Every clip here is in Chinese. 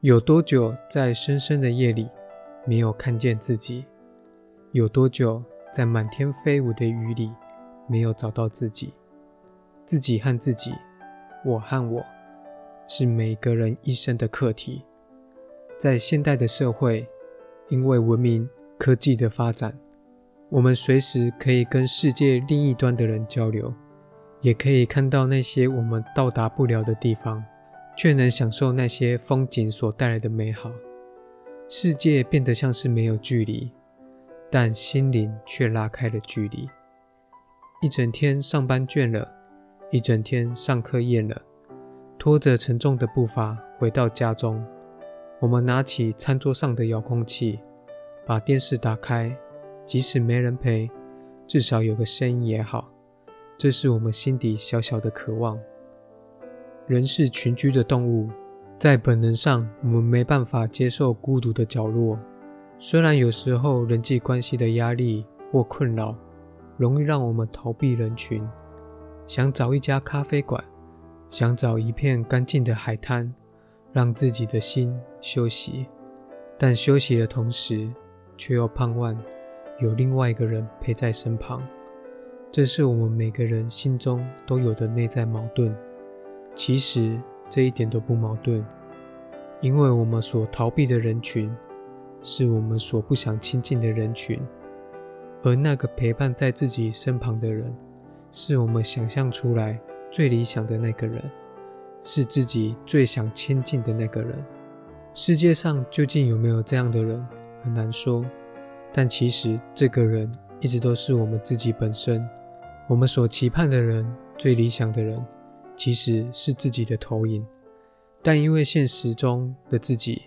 有多久在深深的夜里没有看见自己？有多久在满天飞舞的雨里没有找到自己？自己和自己，我和我，是每个人一生的课题。在现代的社会，因为文明科技的发展，我们随时可以跟世界另一端的人交流，也可以看到那些我们到达不了的地方。却能享受那些风景所带来的美好，世界变得像是没有距离，但心灵却拉开了距离。一整天上班倦了，一整天上课厌了，拖着沉重的步伐回到家中，我们拿起餐桌上的遥控器，把电视打开，即使没人陪，至少有个声音也好。这是我们心底小小的渴望。人是群居的动物，在本能上，我们没办法接受孤独的角落。虽然有时候人际关系的压力或困扰，容易让我们逃避人群，想找一家咖啡馆，想找一片干净的海滩，让自己的心休息。但休息的同时，却又盼望有另外一个人陪在身旁。这是我们每个人心中都有的内在矛盾。其实这一点都不矛盾，因为我们所逃避的人群，是我们所不想亲近的人群，而那个陪伴在自己身旁的人，是我们想象出来最理想的那个人，是自己最想亲近的那个人。世界上究竟有没有这样的人，很难说。但其实这个人一直都是我们自己本身，我们所期盼的人，最理想的人。其实是自己的投影，但因为现实中的自己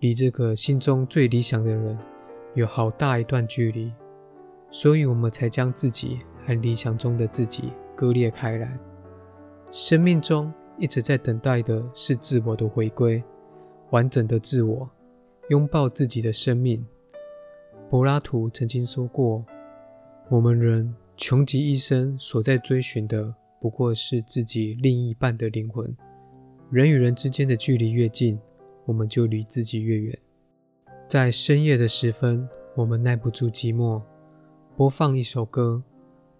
离这个心中最理想的人有好大一段距离，所以我们才将自己和理想中的自己割裂开来。生命中一直在等待的是自我的回归，完整的自我，拥抱自己的生命。柏拉图曾经说过：“我们人穷极一生所在追寻的。”不过是自己另一半的灵魂。人与人之间的距离越近，我们就离自己越远。在深夜的时分，我们耐不住寂寞，播放一首歌，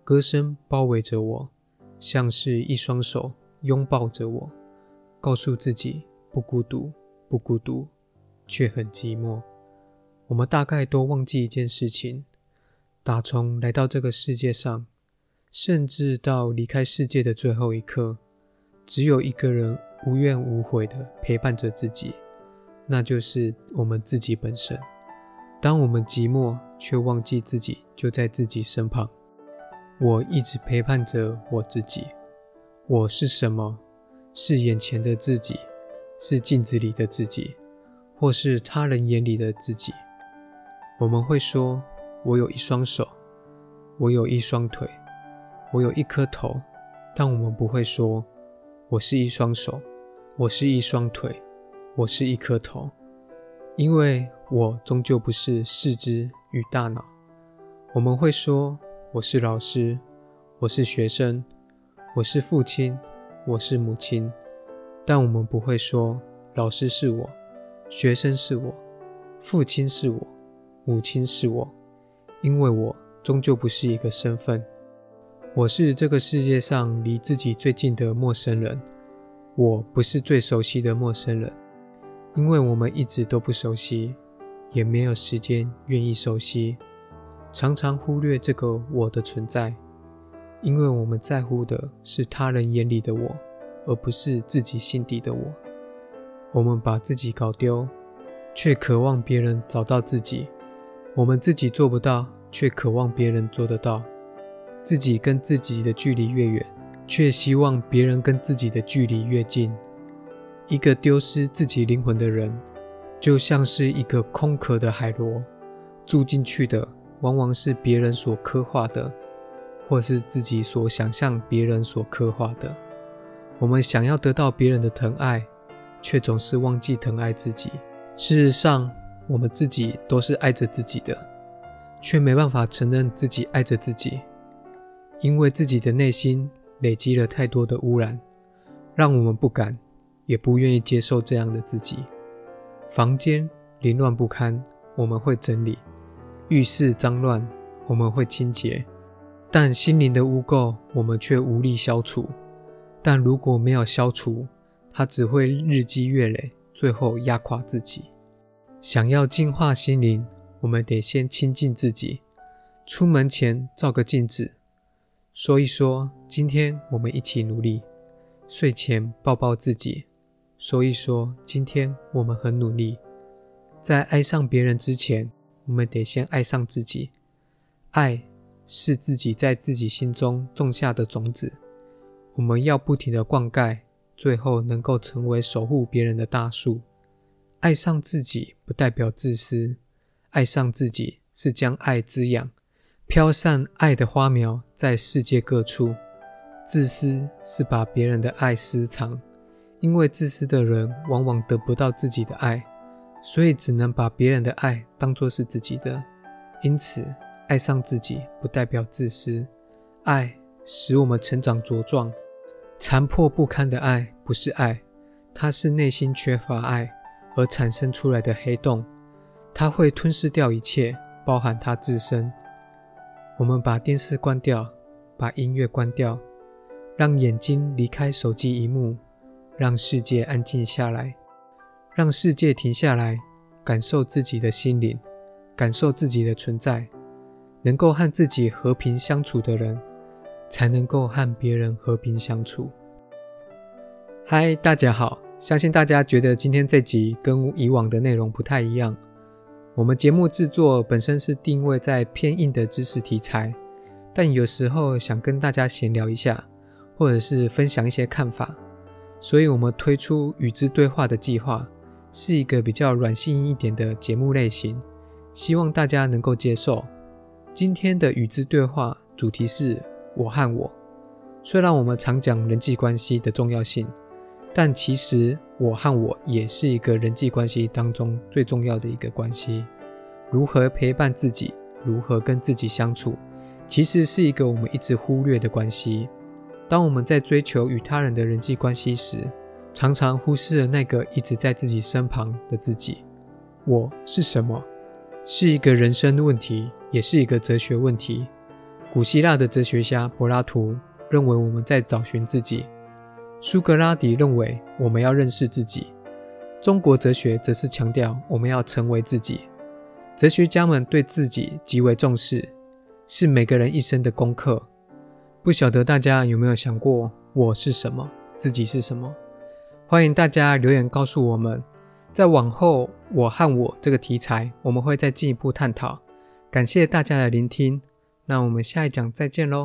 歌声包围着我，像是一双手拥抱着我，告诉自己不孤独，不孤独，却很寂寞。我们大概都忘记一件事情：打从来到这个世界上。甚至到离开世界的最后一刻，只有一个人无怨无悔地陪伴着自己，那就是我们自己本身。当我们寂寞却忘记自己就在自己身旁，我一直陪伴着我自己。我是什么？是眼前的自己，是镜子里的自己，或是他人眼里的自己？我们会说：“我有一双手，我有一双腿。”我有一颗头，但我们不会说“我是一双手，我是一双腿，我是一颗头”，因为我终究不是四肢与大脑。我们会说“我是老师，我是学生，我是父亲，我是母亲”，但我们不会说“老师是我，学生是我，父亲是我，母亲是我”，因为我终究不是一个身份。我是这个世界上离自己最近的陌生人，我不是最熟悉的陌生人，因为我们一直都不熟悉，也没有时间愿意熟悉，常常忽略这个我的存在，因为我们在乎的是他人眼里的我，而不是自己心底的我。我们把自己搞丢，却渴望别人找到自己；我们自己做不到，却渴望别人做得到。自己跟自己的距离越远，却希望别人跟自己的距离越近。一个丢失自己灵魂的人，就像是一个空壳的海螺，住进去的往往是别人所刻画的，或是自己所想象别人所刻画的。我们想要得到别人的疼爱，却总是忘记疼爱自己。事实上，我们自己都是爱着自己的，却没办法承认自己爱着自己。因为自己的内心累积了太多的污染，让我们不敢，也不愿意接受这样的自己。房间凌乱不堪，我们会整理；浴室脏乱，我们会清洁。但心灵的污垢，我们却无力消除。但如果没有消除，它只会日积月累，最后压垮自己。想要净化心灵，我们得先亲近自己。出门前照个镜子，说一说今天我们一起努力；睡前抱抱自己，说一说今天我们很努力。在爱上别人之前，我们得先爱上自己。爱是自己在自己心中种下的种子，我们要不停的灌溉。最后能够成为守护别人的大树。爱上自己不代表自私，爱上自己是将爱滋养，飘散爱的花苗在世界各处。自私是把别人的爱私藏，因为自私的人往往得不到自己的爱，所以只能把别人的爱当作是自己的。因此，爱上自己不代表自私，爱使我们成长茁壮。残破不堪的爱不是爱，它是内心缺乏爱而产生出来的黑洞，它会吞噬掉一切，包含它自身。我们把电视关掉，把音乐关掉，让眼睛离开手机荧幕，让世界安静下来，让世界停下来，感受自己的心灵，感受自己的存在。能够和自己和平相处的人。才能够和别人和平相处。嗨，大家好！相信大家觉得今天这集跟以往的内容不太一样。我们节目制作本身是定位在偏硬的知识题材，但有时候想跟大家闲聊一下，或者是分享一些看法，所以我们推出与之对话的计划，是一个比较软性一点的节目类型，希望大家能够接受。今天的与之对话主题是。我和我，虽然我们常讲人际关系的重要性，但其实我和我也是一个人际关系当中最重要的一个关系。如何陪伴自己，如何跟自己相处，其实是一个我们一直忽略的关系。当我们在追求与他人的人际关系时，常常忽视了那个一直在自己身旁的自己。我是什么？是一个人生问题，也是一个哲学问题。古希腊的哲学家柏拉图认为我们在找寻自己，苏格拉底认为我们要认识自己，中国哲学则是强调我们要成为自己。哲学家们对自己极为重视，是每个人一生的功课。不晓得大家有没有想过，我是什么，自己是什么？欢迎大家留言告诉我们。在往后，我和我这个题材，我们会再进一步探讨。感谢大家的聆听。那我们下一讲再见喽。